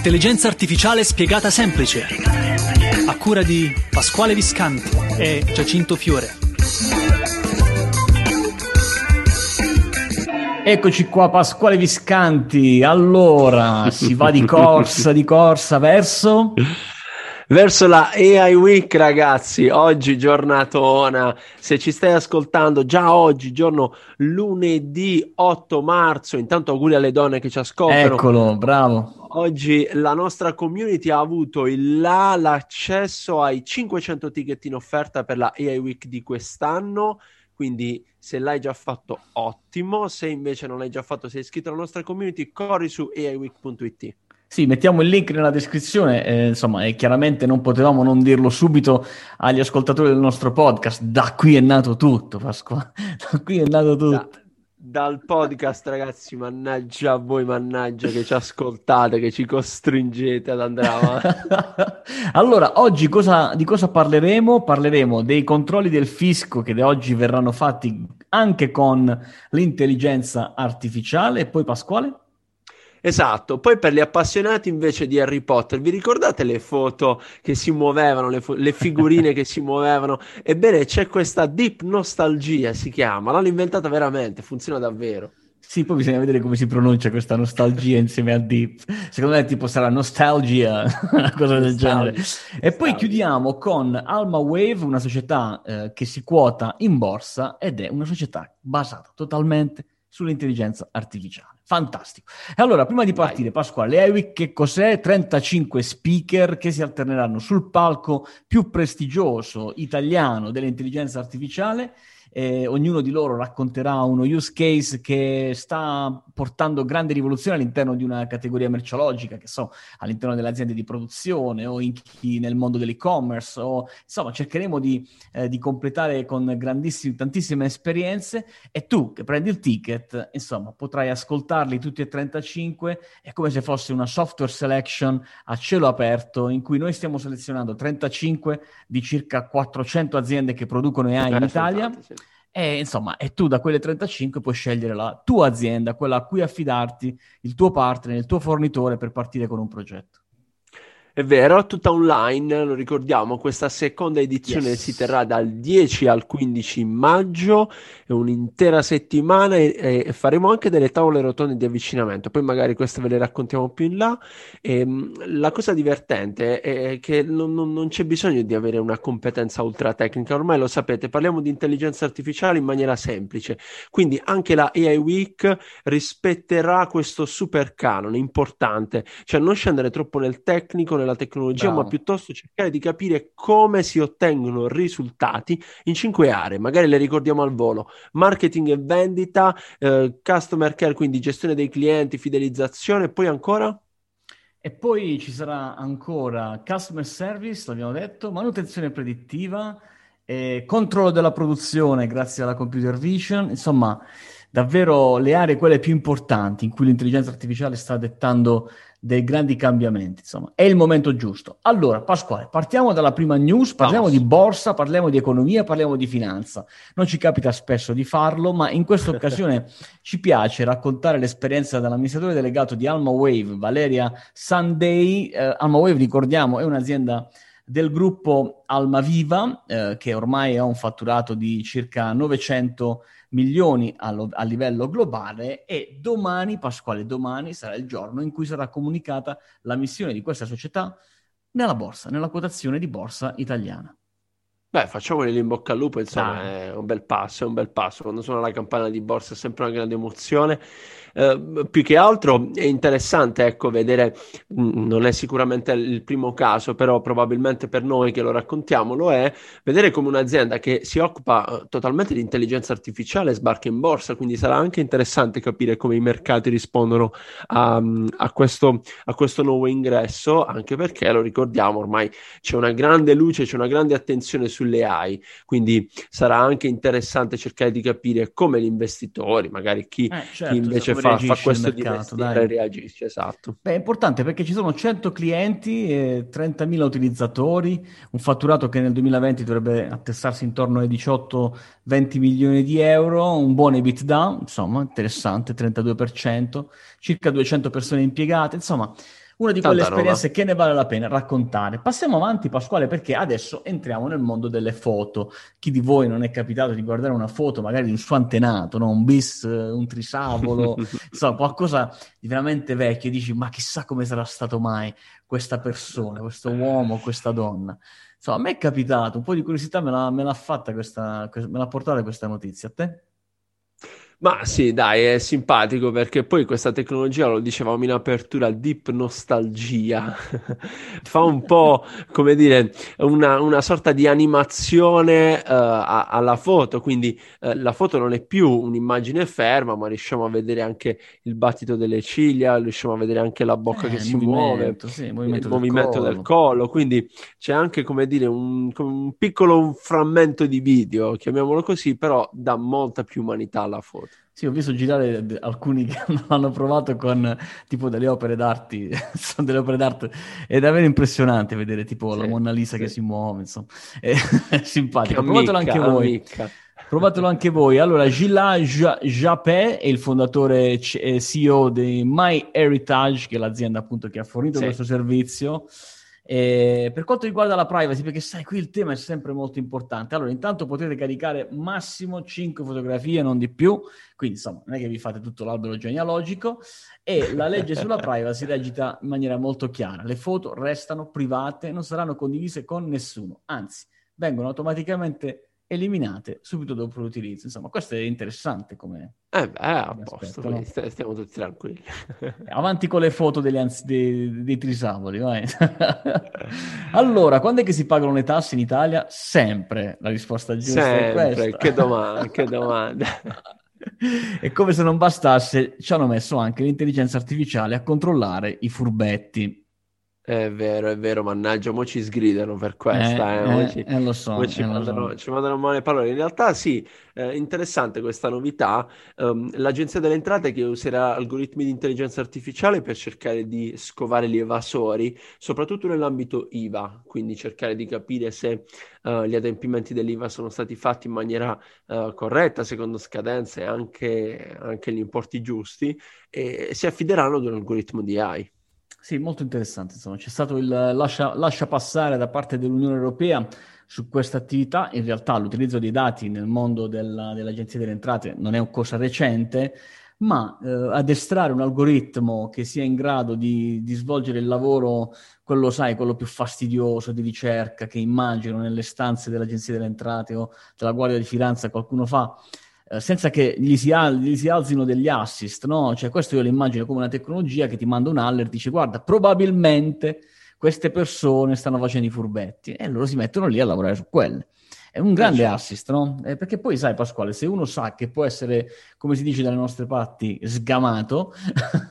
Intelligenza artificiale spiegata semplice. A cura di Pasquale Viscanti e Giacinto Fiore. Eccoci qua Pasquale Viscanti. Allora, si va di corsa, di corsa verso verso la AI Week, ragazzi. Oggi giornatona. Se ci stai ascoltando, già oggi, giorno lunedì 8 marzo. Intanto auguri alle donne che ci ascoltano. Eccolo, bravo. Oggi la nostra community ha avuto il là, l'accesso ai 500 ticket in offerta per la AI Week di quest'anno. Quindi se l'hai già fatto, ottimo. Se invece non l'hai già fatto, sei iscritto alla nostra community, corri su aiweek.it. Sì, mettiamo il link nella descrizione, eh, insomma, e chiaramente non potevamo non dirlo subito agli ascoltatori del nostro podcast. Da qui è nato tutto, Pasqua. Da qui è nato tutto. Da, dal podcast, ragazzi, mannaggia a voi, mannaggia che ci ascoltate, che ci costringete ad andare avanti. allora, oggi cosa, di cosa parleremo? Parleremo dei controlli del fisco che da oggi verranno fatti anche con l'intelligenza artificiale. E poi, Pasquale? Esatto, poi per gli appassionati invece di Harry Potter, vi ricordate le foto che si muovevano, le, fo- le figurine che si muovevano? Ebbene, c'è questa deep nostalgia, si chiama, l'hanno inventata veramente, funziona davvero. Sì, poi bisogna vedere come si pronuncia questa nostalgia insieme a Deep. Secondo me tipo sarà nostalgia, una cosa del genere. E poi chiudiamo con Alma Wave, una società eh, che si quota in borsa ed è una società basata totalmente sull'intelligenza artificiale. Fantastico. E allora, prima di partire. Pasquale, Ewic che cos'è? 35 speaker che si alterneranno sul palco più prestigioso italiano dell'intelligenza artificiale eh, ognuno di loro racconterà uno use case che sta portando grande rivoluzione all'interno di una categoria merceologica, che so, all'interno delle aziende di produzione o in chi, nel mondo dell'e-commerce, o insomma cercheremo di, eh, di completare con grandissime, tantissime esperienze e tu che prendi il ticket, insomma, potrai ascoltarli tutti e 35, è come se fosse una software selection a cielo aperto in cui noi stiamo selezionando 35 di circa 400 aziende che producono AI in Italia. Sì. E insomma, e tu da quelle 35 puoi scegliere la tua azienda, quella a cui affidarti, il tuo partner, il tuo fornitore per partire con un progetto. È vero, tutta online, lo ricordiamo, questa seconda edizione yes. si terrà dal 10 al 15 maggio, è un'intera settimana e, e, faremo anche delle tavole rotonde di avvicinamento, poi magari queste ve le raccontiamo più in là. E, ehm, la cosa divertente è che non, non, non, c'è bisogno di avere una competenza ultra tecnica, ormai lo sapete, parliamo di intelligenza artificiale in maniera semplice, quindi anche la AI Week rispetterà questo super canone importante, cioè non scendere troppo nel tecnico, nella tecnologia, Bravo. ma piuttosto cercare di capire come si ottengono risultati in cinque aree. Magari le ricordiamo al volo: marketing e vendita, eh, customer care, quindi gestione dei clienti, fidelizzazione, e poi ancora. E poi ci sarà ancora customer service, l'abbiamo detto, manutenzione predittiva, eh, controllo della produzione grazie alla computer vision, insomma, davvero le aree quelle più importanti in cui l'intelligenza artificiale sta dettando dei grandi cambiamenti. Insomma, è il momento giusto. Allora, Pasquale, partiamo dalla prima news, parliamo Vamos. di borsa, parliamo di economia, parliamo di finanza. Non ci capita spesso di farlo, ma in questa occasione ci piace raccontare l'esperienza dell'amministratore delegato di Alma Wave, Valeria Sunday. Eh, Alma Wave, ricordiamo, è un'azienda del gruppo Almaviva, eh, che ormai ha un fatturato di circa 900 milioni allo, a livello globale e domani, Pasquale, domani sarà il giorno in cui sarà comunicata la missione di questa società nella borsa, nella quotazione di borsa italiana. Beh, facciamoli in bocca al lupo, insomma, Dai. è un bel passo, è un bel passo. Quando suona la campana di borsa è sempre una grande emozione. Eh, più che altro è interessante, ecco, vedere, mm, non è sicuramente il primo caso, però probabilmente per noi che lo raccontiamo lo è, vedere come un'azienda che si occupa eh, totalmente di intelligenza artificiale sbarca in borsa, quindi sarà anche interessante capire come i mercati rispondono a, mm, a, questo, a questo nuovo ingresso, anche perché, lo ricordiamo, ormai c'è una grande luce, c'è una grande attenzione su sulle AI, quindi sarà anche interessante cercare di capire come gli investitori, magari chi, eh, certo, chi invece fa, fa, questo mercato, di reagisce, esatto. Beh, è importante perché ci sono 100 clienti e 30.000 utilizzatori, un fatturato che nel 2020 dovrebbe attestarsi intorno ai 18-20 milioni di euro, un buon EBITDA, insomma, interessante, 32%, circa 200 persone impiegate, insomma Una di quelle Tanta esperienze roba. che ne vale la pena raccontare. Passiamo avanti, Pasquale, perché adesso entriamo nel mondo delle foto. Chi di voi non è capitato di guardare una foto magari di un suo antenato, no? un bis, un trisavolo, insomma, qualcosa di veramente vecchio e dici, ma chissà come sarà stato mai questa persona, questo uomo, questa donna. Insomma, a me è capitato, un po' di curiosità me l'ha, me l'ha fatta questa, me l'ha portata questa notizia. A te? Ma sì, dai, è simpatico perché poi questa tecnologia, lo dicevamo in apertura, deep nostalgia, fa un po', come dire, una, una sorta di animazione uh, a, alla foto, quindi uh, la foto non è più un'immagine ferma, ma riusciamo a vedere anche il battito delle ciglia, riusciamo a vedere anche la bocca eh, che si muove, sì, il movimento, il del, movimento collo. del, collo. quindi c'è anche, come dire, un, un piccolo frammento di video, chiamiamolo così, però dà molta più umanità alla foto. Sì, ho visto girare alcuni che hanno provato con tipo delle opere d'arte, sono delle opere d'arte, è davvero impressionante vedere tipo sì, la Monna Lisa sì. che si muove, insomma, è, è simpatico. Provatelo anche voi. Amica. Provatelo anche voi. Allora, Gilles Japet è il fondatore e CEO di My Heritage, che è l'azienda appunto che ha fornito sì. questo servizio. E per quanto riguarda la privacy, perché sai, qui il tema è sempre molto importante. Allora, intanto potete caricare massimo 5 fotografie, non di più, quindi insomma, non è che vi fate tutto l'albero genealogico. E la legge sulla privacy recita in maniera molto chiara: le foto restano private, non saranno condivise con nessuno, anzi, vengono automaticamente eliminate subito dopo l'utilizzo. Insomma, questo è interessante come... Eh beh, a posto, no? stiamo tutti tranquilli. Avanti con le foto degli anzi, dei, dei trisavoli, vai. allora, quando è che si pagano le tasse in Italia? Sempre, la risposta giusta Sempre, è questa. che domanda, che domanda. e come se non bastasse, ci hanno messo anche l'intelligenza artificiale a controllare i furbetti. È vero, è vero, mannaggia, mo ci sgridano per questa, eh, eh, ci, eh, lo so, ci, eh, mandano, so. ci mandano male parole. In realtà sì, eh, interessante questa novità. Um, L'Agenzia delle Entrate che userà algoritmi di intelligenza artificiale per cercare di scovare gli evasori, soprattutto nell'ambito IVA, quindi cercare di capire se uh, gli adempimenti dell'IVA sono stati fatti in maniera uh, corretta, secondo scadenze e anche, anche gli importi giusti, e si affideranno ad un algoritmo di AI. Sì, molto interessante. Insomma, c'è stato il lascia, lascia passare da parte dell'Unione Europea su questa attività. In realtà l'utilizzo dei dati nel mondo della, dell'Agenzia delle Entrate non è una cosa recente, ma eh, addestrare un algoritmo che sia in grado di, di, svolgere il lavoro, quello sai, quello più fastidioso di ricerca che immagino nelle stanze dell'Agenzia delle Entrate o della Guardia di Finanza qualcuno fa, senza che gli si, al- gli si, alzino degli assist, no? Cioè, questo io lo immagino come una tecnologia che ti manda un alert, dice guarda, probabilmente queste persone stanno facendo i furbetti e loro si mettono lì a lavorare su quelle. È un grande certo. assist, no? Eh, perché poi sai, Pasquale, se uno sa che può essere, come si dice dalle nostre parti, sgamato,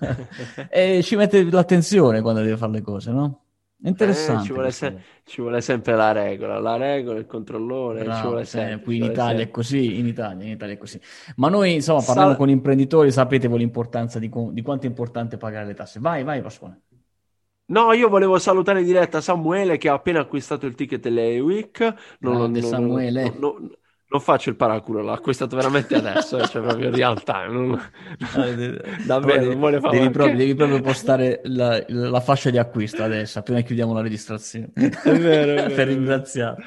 e ci mette l'attenzione quando deve fare le cose, no? Interessante. Eh, ci, vuole se- ci, vuole sempre la regola, la regola, il controllore. Bravo, ci vuole sempre, qui in Italia sempre. è così, in Italia, in Italia, è così. Ma noi, insomma, parliamo Sal- con imprenditori, sapete voi l'importanza di, di, quanto è importante pagare le tasse. Vai, vai, Pasquale. No, io volevo salutare in diretta Samuele che ha appena acquistato il ticket delle Week. Non, Grande non, Samuele. Non, non, non faccio il paraculo, l'ho acquistato veramente adesso, eh, cioè proprio real time. Non... Davvero, non vuole fare devi, proprio, devi proprio postare la, la, fascia di acquisto adesso, appena chiudiamo la registrazione. È vero, è vero, per ringraziare.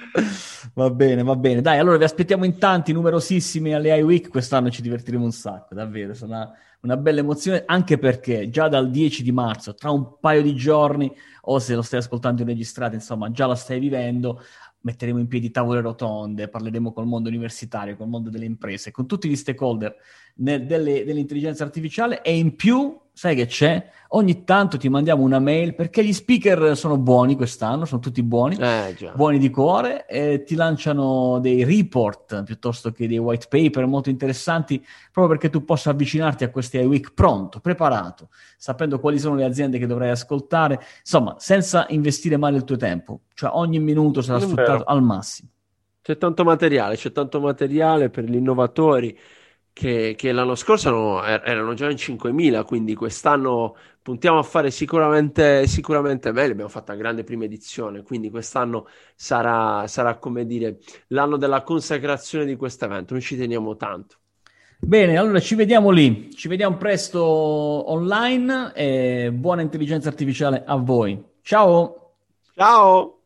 Va bene, va bene. Dai, allora vi aspettiamo in tanti, numerosissimi alle iWeek. Quest'anno ci divertiremo un sacco, davvero. Sono una, una bella emozione, anche perché già dal 10 di marzo, tra un paio di giorni, o se lo stai ascoltando in registrato, insomma, già la stai vivendo, metteremo in piedi tavole rotonde, parleremo col mondo universitario, col mondo delle imprese, con tutti gli stakeholder nel, delle, dell'intelligenza artificiale e in più, sai che c'è? Ogni tanto ti mandiamo una mail perché gli speaker sono buoni quest'anno, sono tutti buoni, eh, buoni di cuore, e ti lanciano dei report piuttosto che dei white paper molto interessanti, proprio perché tu possa avvicinarti a questi iWeek pronto, preparato, sapendo quali sono le aziende che dovrai ascoltare, insomma, senza investire male il tuo tempo, cioè ogni minuto sarà sfruttato al massimo. C'è tanto materiale, c'è tanto materiale per gli innovatori che, che l'anno scorso erano, er-, erano, già in 5.000, quindi quest'anno puntiamo a fare sicuramente, sicuramente meglio. Abbiamo fatto una grande prima edizione, quindi quest'anno sarà, sarà come dire l'anno della consacrazione di questo evento. Noi ci teniamo tanto. Bene, allora ci vediamo lì, ci vediamo presto online e buona intelligenza artificiale a voi. Ciao! Ciao!